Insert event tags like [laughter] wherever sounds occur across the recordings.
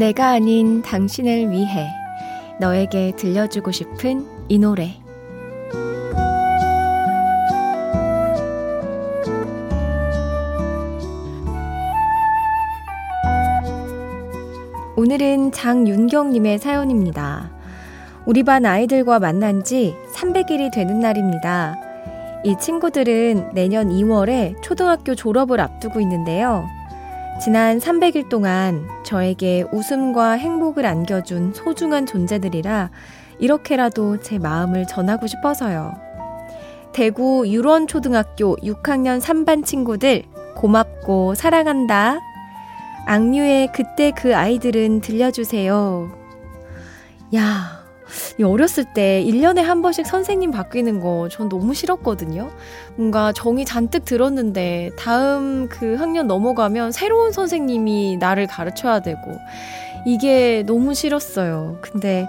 내가 아닌 당신을 위해 너에게 들려주고 싶은 이 노래. 오늘은 장윤경님의 사연입니다. 우리 반 아이들과 만난 지 300일이 되는 날입니다. 이 친구들은 내년 2월에 초등학교 졸업을 앞두고 있는데요. 지난 300일 동안 저에게 웃음과 행복을 안겨준 소중한 존재들이라 이렇게라도 제 마음을 전하고 싶어서요. 대구 유런초등학교 6학년 3반 친구들 고맙고 사랑한다. 악뮤의 그때 그 아이들은 들려주세요. 야, 이 어렸을 때 1년에 한 번씩 선생님 바뀌는 거 전 너무 싫었거든요. 뭔가 정이 잔뜩 들었는데 다음 그 학년 넘어가면 새로운 선생님이 나를 가르쳐야 되고 이게 너무 싫었어요. 근데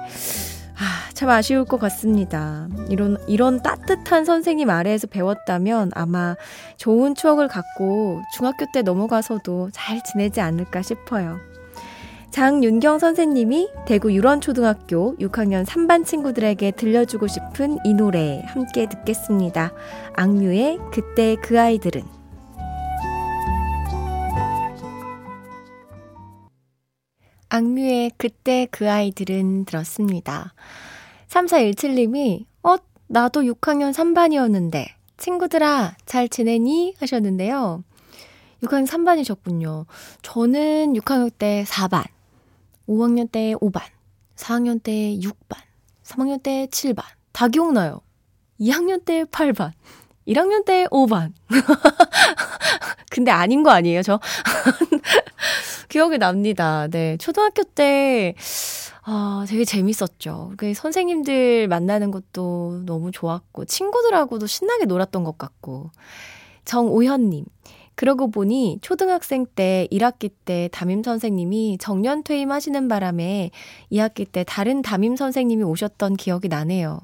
아, 참 아쉬울 것 같습니다. 이런, 이런 따뜻한 선생님 아래에서 배웠다면 아마 좋은 추억을 갖고 중학교 때 넘어가서도 잘 지내지 않을까 싶어요. 장윤경 선생님이 대구 유런초등학교 6학년 3반 친구들에게 들려주고 싶은 이 노래 함께 듣겠습니다. 악뮤의 그때 그 아이들은 악뮤의 그때 그 아이들은 들었습니다. 3417님이, 어, 나도 6학년 3반이었는데, 친구들아, 잘 지내니? 하셨는데요. 6학년 3반이셨군요. 저는 6학년 때 4반, 5학년 때 5반, 4학년 때 6반, 3학년 때 7반. 다 기억나요. 2학년 때 8반, 1학년 때 5반. [laughs] 근데 아닌 거 아니에요, 저? [laughs] 기억이 납니다. 네. 초등학교 때, 아, 되게 재밌었죠. 그 선생님들 만나는 것도 너무 좋았고, 친구들하고도 신나게 놀았던 것 같고. 정오현님. 그러고 보니 초등학생 때 1학기 때 담임 선생님이 정년 퇴임하시는 바람에 2학기 때 다른 담임 선생님이 오셨던 기억이 나네요.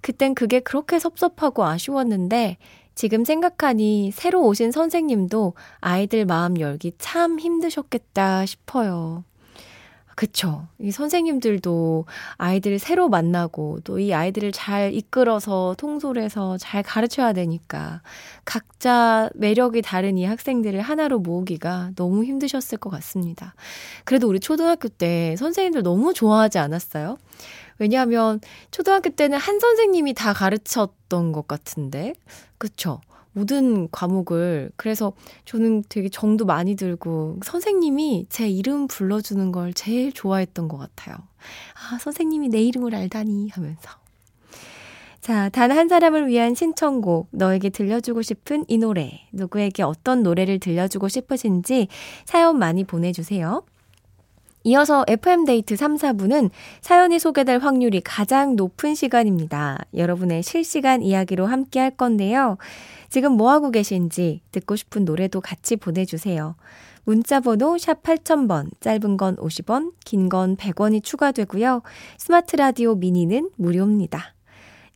그땐 그게 그렇게 섭섭하고 아쉬웠는데 지금 생각하니 새로 오신 선생님도 아이들 마음 열기 참 힘드셨겠다 싶어요. 그쵸. 이 선생님들도 아이들을 새로 만나고 또 이 아이들을 잘 이끌어서 통솔해서 잘 가르쳐야 되니까 각자 매력이 다른 이 학생들을 하나로 모으기가 너무 힘드셨을 것 같습니다. 그래도 우리 초등학교 때 선생님들 너무 좋아하지 않았어요? 왜냐하면 초등학교 때는 한 선생님이 다 가르쳤던 것 같은데, 그쵸? 모든 과목을. 그래서 저는 되게 정도 많이 들고, 선생님이 제 이름 불러주는 걸 제일 좋아했던 것 같아요. 아, 선생님이 내 이름을 알다니 하면서. 자, 단 한 사람을 위한 신청곡, 너에게 들려주고 싶은 이 노래, 누구에게 어떤 노래를 들려주고 싶으신지 사연 많이 보내주세요. 이어서 FM데이트 3, 4부는 사연이 소개될 확률이 가장 높은 시간입니다. 여러분의 실시간 이야기로 함께 할 건데요. 지금 뭐하고 계신지 듣고 싶은 노래도 같이 보내주세요. 문자번호 샵 8000번, 짧은 건 50원, 긴 건 100원이 추가되고요. 스마트 라디오 미니는 무료입니다.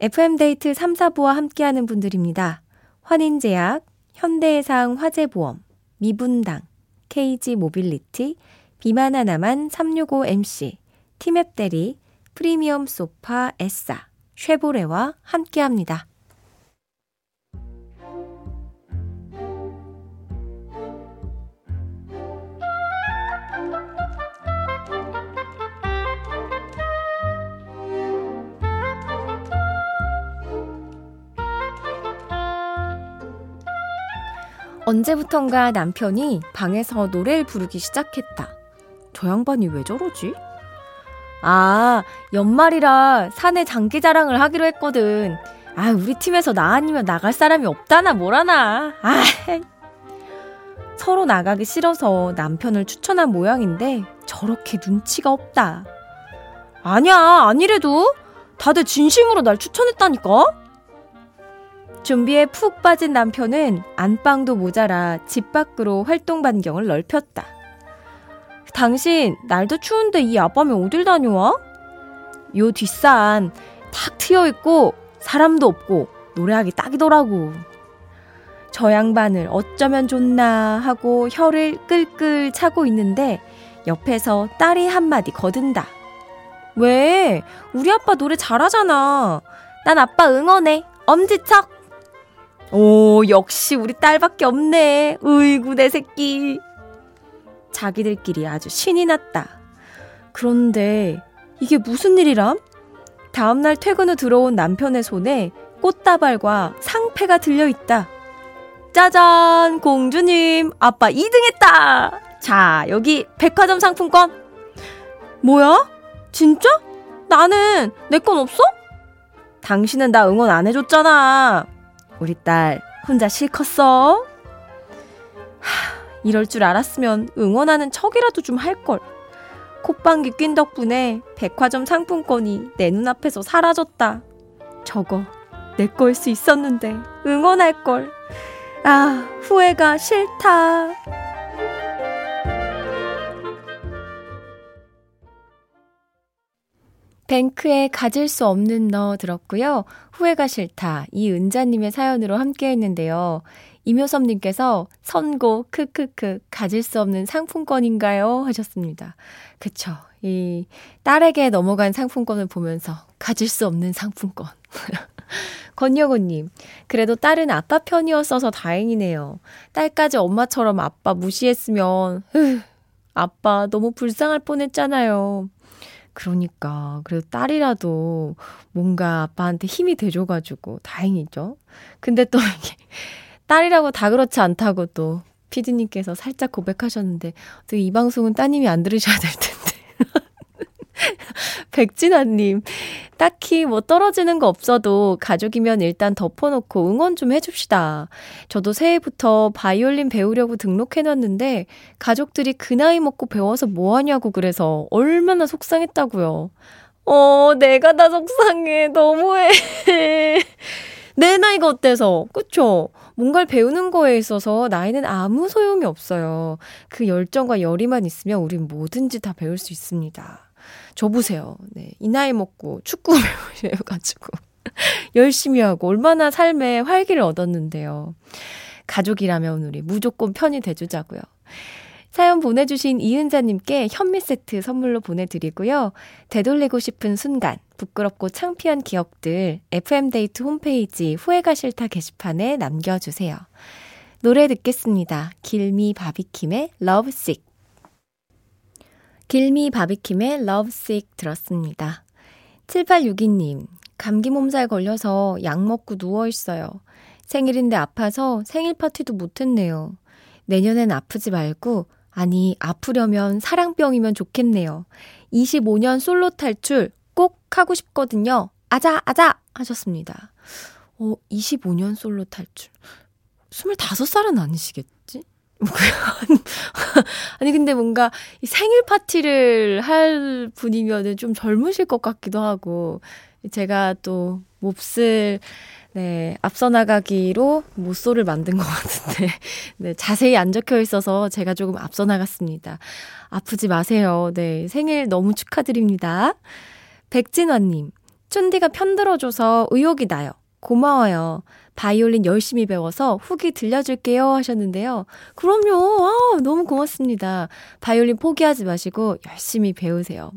FM데이트 3, 4부와 함께하는 분들입니다. 환인제약, 현대해상 화재보험, 미분당, KG 모빌리티, 비만 하나만 365MC, 티맵 대리, 프리미엄 소파 에싸, 쉐보레와 함께합니다. 언제부턴가 남편이 방에서 노래를 부르기 시작했다. 저 양반이 왜 저러지? 아, 연말이라 사내 장기 자랑을 하기로 했거든. 아, 우리 팀에서 나 아니면 나갈 사람이 없다나 뭐라나. 아, 서로 나가기 싫어서 남편을 추천한 모양인데 저렇게 눈치가 없다. 아니야, 아니래도 다들 진심으로 날 추천했다니까? 준비에 푹 빠진 남편은 안방도 모자라 집 밖으로 활동 반경을 넓혔다. 당신 날도 추운데 이 아밤에 어딜 다녀와? 요 뒷산 탁 트여 있고 사람도 없고 노래하기 딱이더라고. 저 양반을 어쩌면 좋나 하고 혀를 끌끌 차고 있는데 옆에서 딸이 한마디 거든다. 왜? 우리 아빠 노래 잘하잖아. 난 아빠 응원해. 엄지척. 오, 역시 우리 딸밖에 없네. 으이구, 내 새끼. 자기들끼리 아주 신이 났다. 그런데 이게 무슨 일이람? 다음날 퇴근 후 들어온 남편의 손에 꽃다발과 상패가 들려있다. 짜잔, 공주님, 아빠 2등 했다! 자, 여기 백화점 상품권. 뭐야? 진짜? 나는 내 건 없어? 당신은 나 응원 안 해줬잖아. 우리 딸 혼자 실컷 써? 하, 이럴 줄 알았으면 응원하는 척이라도 좀 할걸. 콧방귀 낀 덕분에 백화점 상품권이 내 눈앞에서 사라졌다. 저거 내 거일 수 있었는데 응원할 걸. 아, 후회가 싫다. 뱅크에 가질 수 없는 너 들었고요. 후회가 싫다. 이은자님의 사연으로 함께 했는데요. 이묘섭님께서 선고, 크크크, 가질 수 없는 상품권인가요? 하셨습니다. 그쵸. 이 딸에게 넘어간 상품권을 보면서 가질 수 없는 상품권. [laughs] 권여고님, 그래도 딸은 아빠 편이었어서 다행이네요. 딸까지 엄마처럼 아빠 무시했으면, 으, 아빠 너무 불쌍할 뻔했잖아요. 그러니까 그래도 딸이라도 뭔가 아빠한테 힘이 돼줘가지고 다행이죠. 근데 또 이게 딸이라고 다 그렇지 않다고 또 피디님께서 살짝 고백하셨는데 어떻게 이 방송은 따님이 안 들으셔야 될 텐데. [laughs] 백진아님, 딱히 뭐 떨어지는 거 없어도 가족이면 일단 덮어놓고 응원 좀 해줍시다. 저도 새해부터 바이올린 배우려고 등록해놨는데 가족들이 그 나이 먹고 배워서 뭐하냐고 그래서 얼마나 속상했다고요. 어, 내가 다 속상해. 너무해. [laughs] 내 나이가 어때서? 그쵸? 뭔가를 배우는 거에 있어서 나이는 아무 소용이 없어요. 그 열정과 열의만 있으면 우린 뭐든지 다 배울 수 있습니다. 저 보세요. 네. 이 나이 먹고 축구 [laughs] 배우셔가지고. [laughs] 열심히 하고 얼마나 삶에 활기를 얻었는데요. 가족이라면 우리 무조건 편히 돼주자고요. 사연 보내주신 이은자님께 현미 세트 선물로 보내드리고요. 되돌리고 싶은 순간, 부끄럽고 창피한 기억들 FM데이트 홈페이지 후회가 싫다 게시판에 남겨주세요. 노래 듣겠습니다. 길미 바비킴의 러브식. 길미 바비킴의 러브식 들었습니다. 7862님, 감기 몸살 걸려서 약 먹고 누워있어요. 생일인데 아파서 생일 파티도 못했네요. 내년엔 아프지 말고, 아니, 아프려면 사랑병이면 좋겠네요. 25년 솔로 탈출 꼭 하고 싶거든요. 아자, 아자! 하셨습니다. 어, 25년 솔로 탈출. 25살은 아니시겠지? [laughs] 아니, 근데 뭔가 생일 파티를 할 분이면 좀 젊으실 것 같기도 하고, 제가 또 몹쓸, 네, 앞서 나가기로 모소를 만든 것 같은데, [laughs] 네, 자세히 안 적혀 있어서 제가 조금 앞서 나갔습니다. 아프지 마세요. 네, 생일 너무 축하드립니다. 백진화님, 춘디가 편들어줘서 의욕이 나요. 고마워요. 바이올린 열심히 배워서 후기 들려줄게요 하셨는데요. 그럼요. 아, 너무 고맙습니다. 바이올린 포기하지 마시고 열심히 배우세요.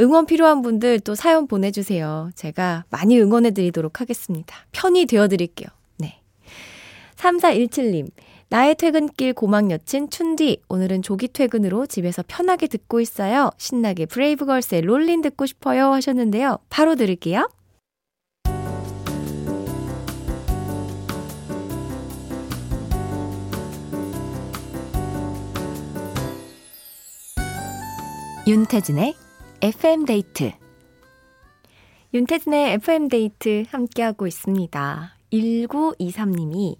응원 필요한 분들 또 사연 보내주세요. 제가 많이 응원해 드리도록 하겠습니다. 편히 되어 드릴게요. 네. 3417님. 나의 퇴근길 고막 여친 춘디. 오늘은 조기 퇴근으로 집에서 편하게 듣고 있어요. 신나게 브레이브걸스의 롤린 듣고 싶어요 하셨는데요. 바로 들을게요. 윤태진의 FM데이트. 윤태진의 FM데이트 함께하고 있습니다. 1923님이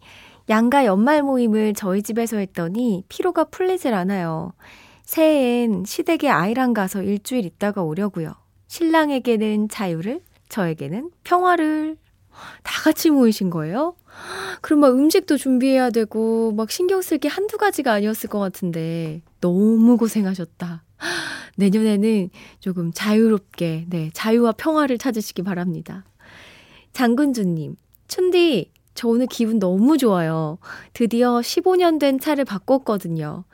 양가 연말 모임을 저희 집에서 했더니 피로가 풀리질 않아요. 새해엔 시댁에 아이랑 가서 일주일 있다가 오려고요. 신랑에게는 자유를, 저에게는 평화를. 다 같이 모이신 거예요? 그럼 막 음식도 준비해야 되고, 막 신경 쓸 게 한두 가지가 아니었을 것 같은데, 너무 고생하셨다. 내년에는 조금 자유롭게, 네, 자유와 평화를 찾으시기 바랍니다. 장근주님, 춘디, 저 오늘 기분 너무 좋아요. 드디어 15년 된 차를 바꿨거든요.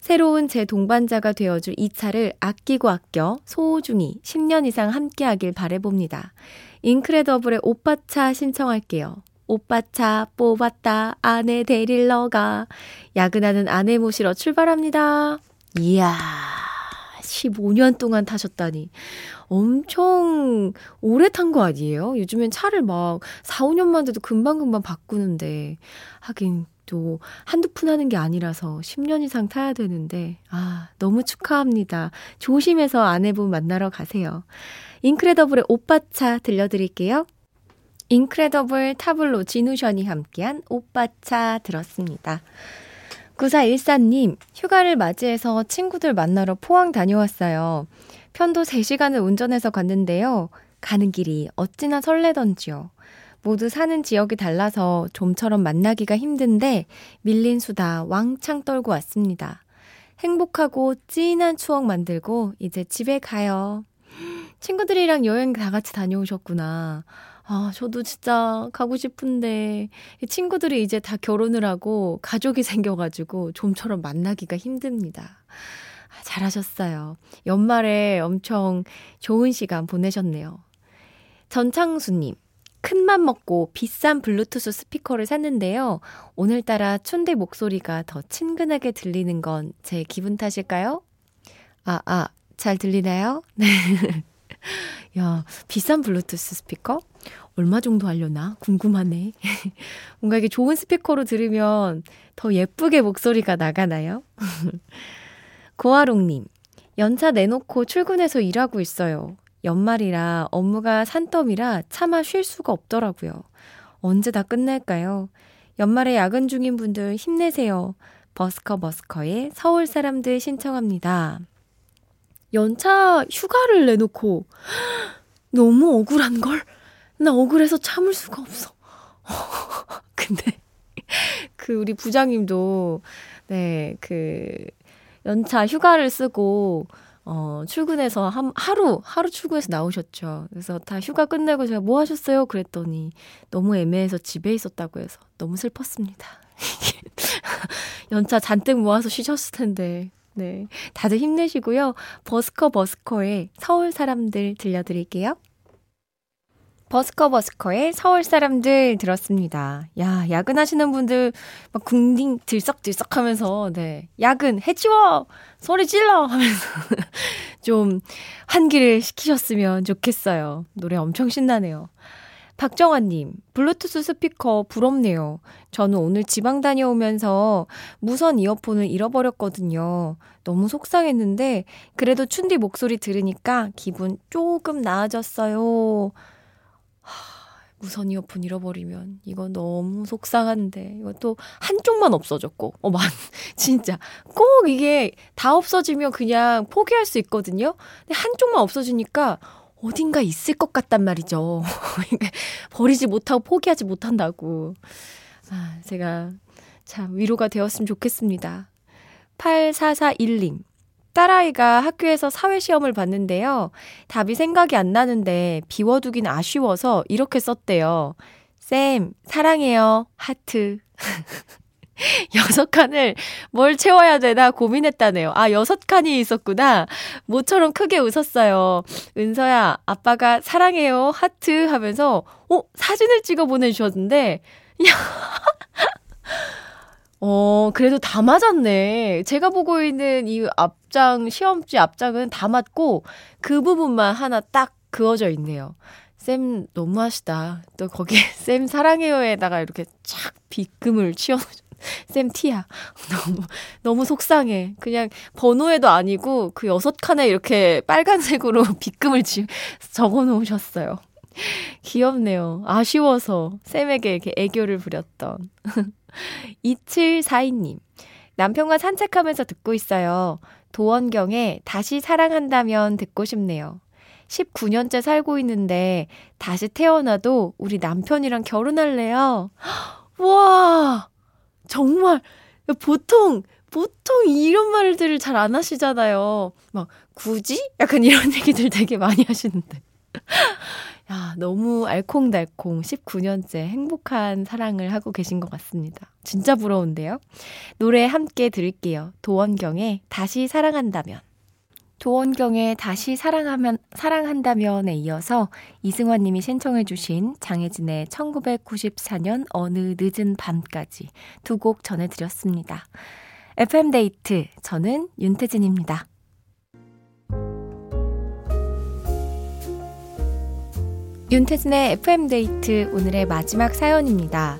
새로운 제 동반자가 되어줄 이 차를 아끼고 아껴 소중히 10년 이상 함께하길 바래봅니다. 인크레더블의 오빠차 신청할게요. 오빠 차 뽑았다 아내 데릴러 가 야근하는 아내 모시러 출발합니다. 이야 15년 동안 타셨다니. 엄청 오래 탄 거 아니에요? 요즘엔 차를 막 4, 5년만 돼도 금방금방 바꾸는데. 하긴 또 한두 푼 하는 게 아니라서 10년 이상 타야 되는데. 아, 너무 축하합니다. 조심해서 아내분 만나러 가세요. 인크레더블의 오빠 차 들려드릴게요. 인크레더블 타블로 진우션이 함께한 오빠차 들었습니다. 9414님, 휴가를 맞이해서 친구들 만나러 포항 다녀왔어요. 편도 3시간을 운전해서 갔는데요. 가는 길이 어찌나 설레던지요. 모두 사는 지역이 달라서 좀처럼 만나기가 힘든데 밀린 수다 왕창 떨고 왔습니다. 행복하고 찐한 추억 만들고 이제 집에 가요. 친구들이랑 여행 다 같이 다녀오셨구나. 아, 저도 진짜 가고 싶은데 친구들이 이제 다 결혼을 하고 가족이 [laughs] 생겨가지고 좀처럼 만나기가 힘듭니다. 아, 잘하셨어요. 연말에 엄청 좋은 시간 보내셨네요. 전창수님, 큰맘 먹고 비싼 블루투스 스피커를 샀는데요. 오늘따라 춘대 목소리가 더 친근하게 들리는 건 제 기분 탓일까요? 아, 아, 잘 들리나요? [laughs] 네. 야, 비싼 블루투스 스피커? 얼마 정도 하려나? 궁금하네. [laughs] 뭔가 이게 좋은 스피커로 들으면 더 예쁘게 목소리가 나가나요? [laughs] 고아롱님, 연차 내놓고 출근해서 일하고 있어요. 연말이라 업무가 산더미라 차마 쉴 수가 없더라고요. 언제 다 끝낼까요? 연말에 야근 중인 분들 힘내세요. 버스커 버스커의 서울 사람들 신청합니다. 연차 휴가를 내놓고 [gasps] 너무 억울한 걸? 나 억울해서 참을 수가 없어. [laughs] 근데 그 우리 부장님도 네, 그 연차 휴가를 쓰고 어, 출근해서 한, 하루, 하루 출근해서 나오셨죠. 그래서 다 휴가 끝내고 제가 뭐 하셨어요? 그랬더니 너무 애매해서 집에 있었다고 해서 너무 슬펐습니다. [laughs] 연차 잔뜩 모아서 쉬셨을 텐데. 네. 다들 힘내시고요. 버스커 버스커의 서울 사람들 들려드릴게요. 버스커 버스커의 서울 사람들 들었습니다. 야, 야근하시는 분들 막 궁딩 들썩들썩 하면서, 네. 야근, 해치워! 소리 질러! 하면서 [laughs] 좀 환기를 시키셨으면 좋겠어요. 노래 엄청 신나네요. 박정환님, 블루투스 스피커 부럽네요. 저는 오늘 지방 다녀오면서 무선 이어폰을 잃어버렸거든요. 너무 속상했는데, 그래도 춘디 목소리 들으니까 기분 조금 나아졌어요. 무선 이어폰 잃어버리면 이거 너무 속상한데 이것도 한쪽만 없어졌고 어만 [laughs] 진짜 꼭 이게 다 없어지면 그냥 포기할 수 있거든요. 근데 한쪽만 없어지니까 어딘가 있을 것 같단 말이죠. [laughs] 버리지 못하고 포기하지 못한다고. 아, 제가 참 위로가 되었으면 좋겠습니다. 8441님. 딸아이가 학교에서 사회시험을 봤는데요. 답이 생각이 안 나는데 비워두긴 아쉬워서 이렇게 썼대요. 쌤, 사랑해요. 하트. [laughs] 여섯 칸을 뭘 채워야 되나 고민했다네요. 아, 여섯 칸이 있었구나. 모처럼 크게 웃었어요. 은서야, 아빠가 사랑해요. 하트 하면서, 어, 사진을 찍어 보내주셨는데, [laughs] 야. 어, 그래도 다 맞았네. 제가 보고 있는 이 앞 장, 시험지 앞장은 다 맞고, 그 부분만 하나 딱 그어져 있네요. 쌤 너무하시다. 또 거기에 [laughs] 쌤 사랑해요에다가 이렇게 쫙 비금을 치워 [laughs] 쌤 티야. [laughs] 너무, 너무 속상해. 그냥 번호에도 아니고 그 여섯 칸에 이렇게 빨간색으로 빗금을 지, 적어 놓으셨어요. 귀엽네요. 아쉬워서 쌤에게 이렇게 애교를 부렸던. 2742님. 남편과 산책하면서 듣고 있어요. 도원경에 다시 사랑한다면 듣고 싶네요. 19년째 살고 있는데 다시 태어나도 우리 남편이랑 결혼할래요. [gasps] 와! 정말 보통 보통 이런 말들을 잘 안 하시잖아요. 막 굳이 약간 이런 [laughs] 얘기들 되게 많이 하시는데. 야, 너무 알콩달콩 19년째 행복한 사랑을 하고 계신 것 같습니다. 진짜 부러운데요? 노래 함께 들을게요. 도원경의 다시 사랑한다면. 도원경의 다시 사랑하면, 사랑한다면에 이어서 이승환 님이 신청해주신 장혜진의 1994년 어느 늦은 밤까지 두 곡 전해드렸습니다. FM데이트, 저는 윤태진입니다. 윤태진의 FM데이트 오늘의 마지막 사연입니다.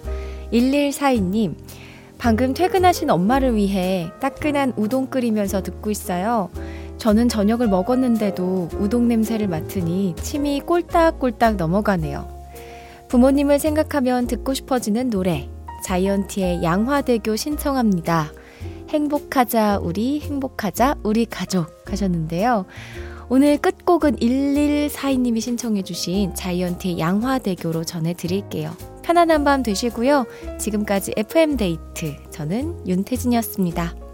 1142님, 방금 퇴근하신 엄마를 위해 따끈한 우동 끓이면서 듣고 있어요. 저는 저녁을 먹었는데도 우동 냄새를 맡으니 침이 꼴딱꼴딱 넘어가네요. 부모님을 생각하면 듣고 싶어지는 노래. 자이언티의 양화대교 신청합니다. 행복하자, 우리, 행복하자, 우리 가족 하셨는데요. 오늘 끝곡은 1142님이 신청해주신 자이언티의 양화대교로 전해드릴게요. 편안한 밤 되시고요. 지금까지 FM데이트. 저는 윤태진이었습니다.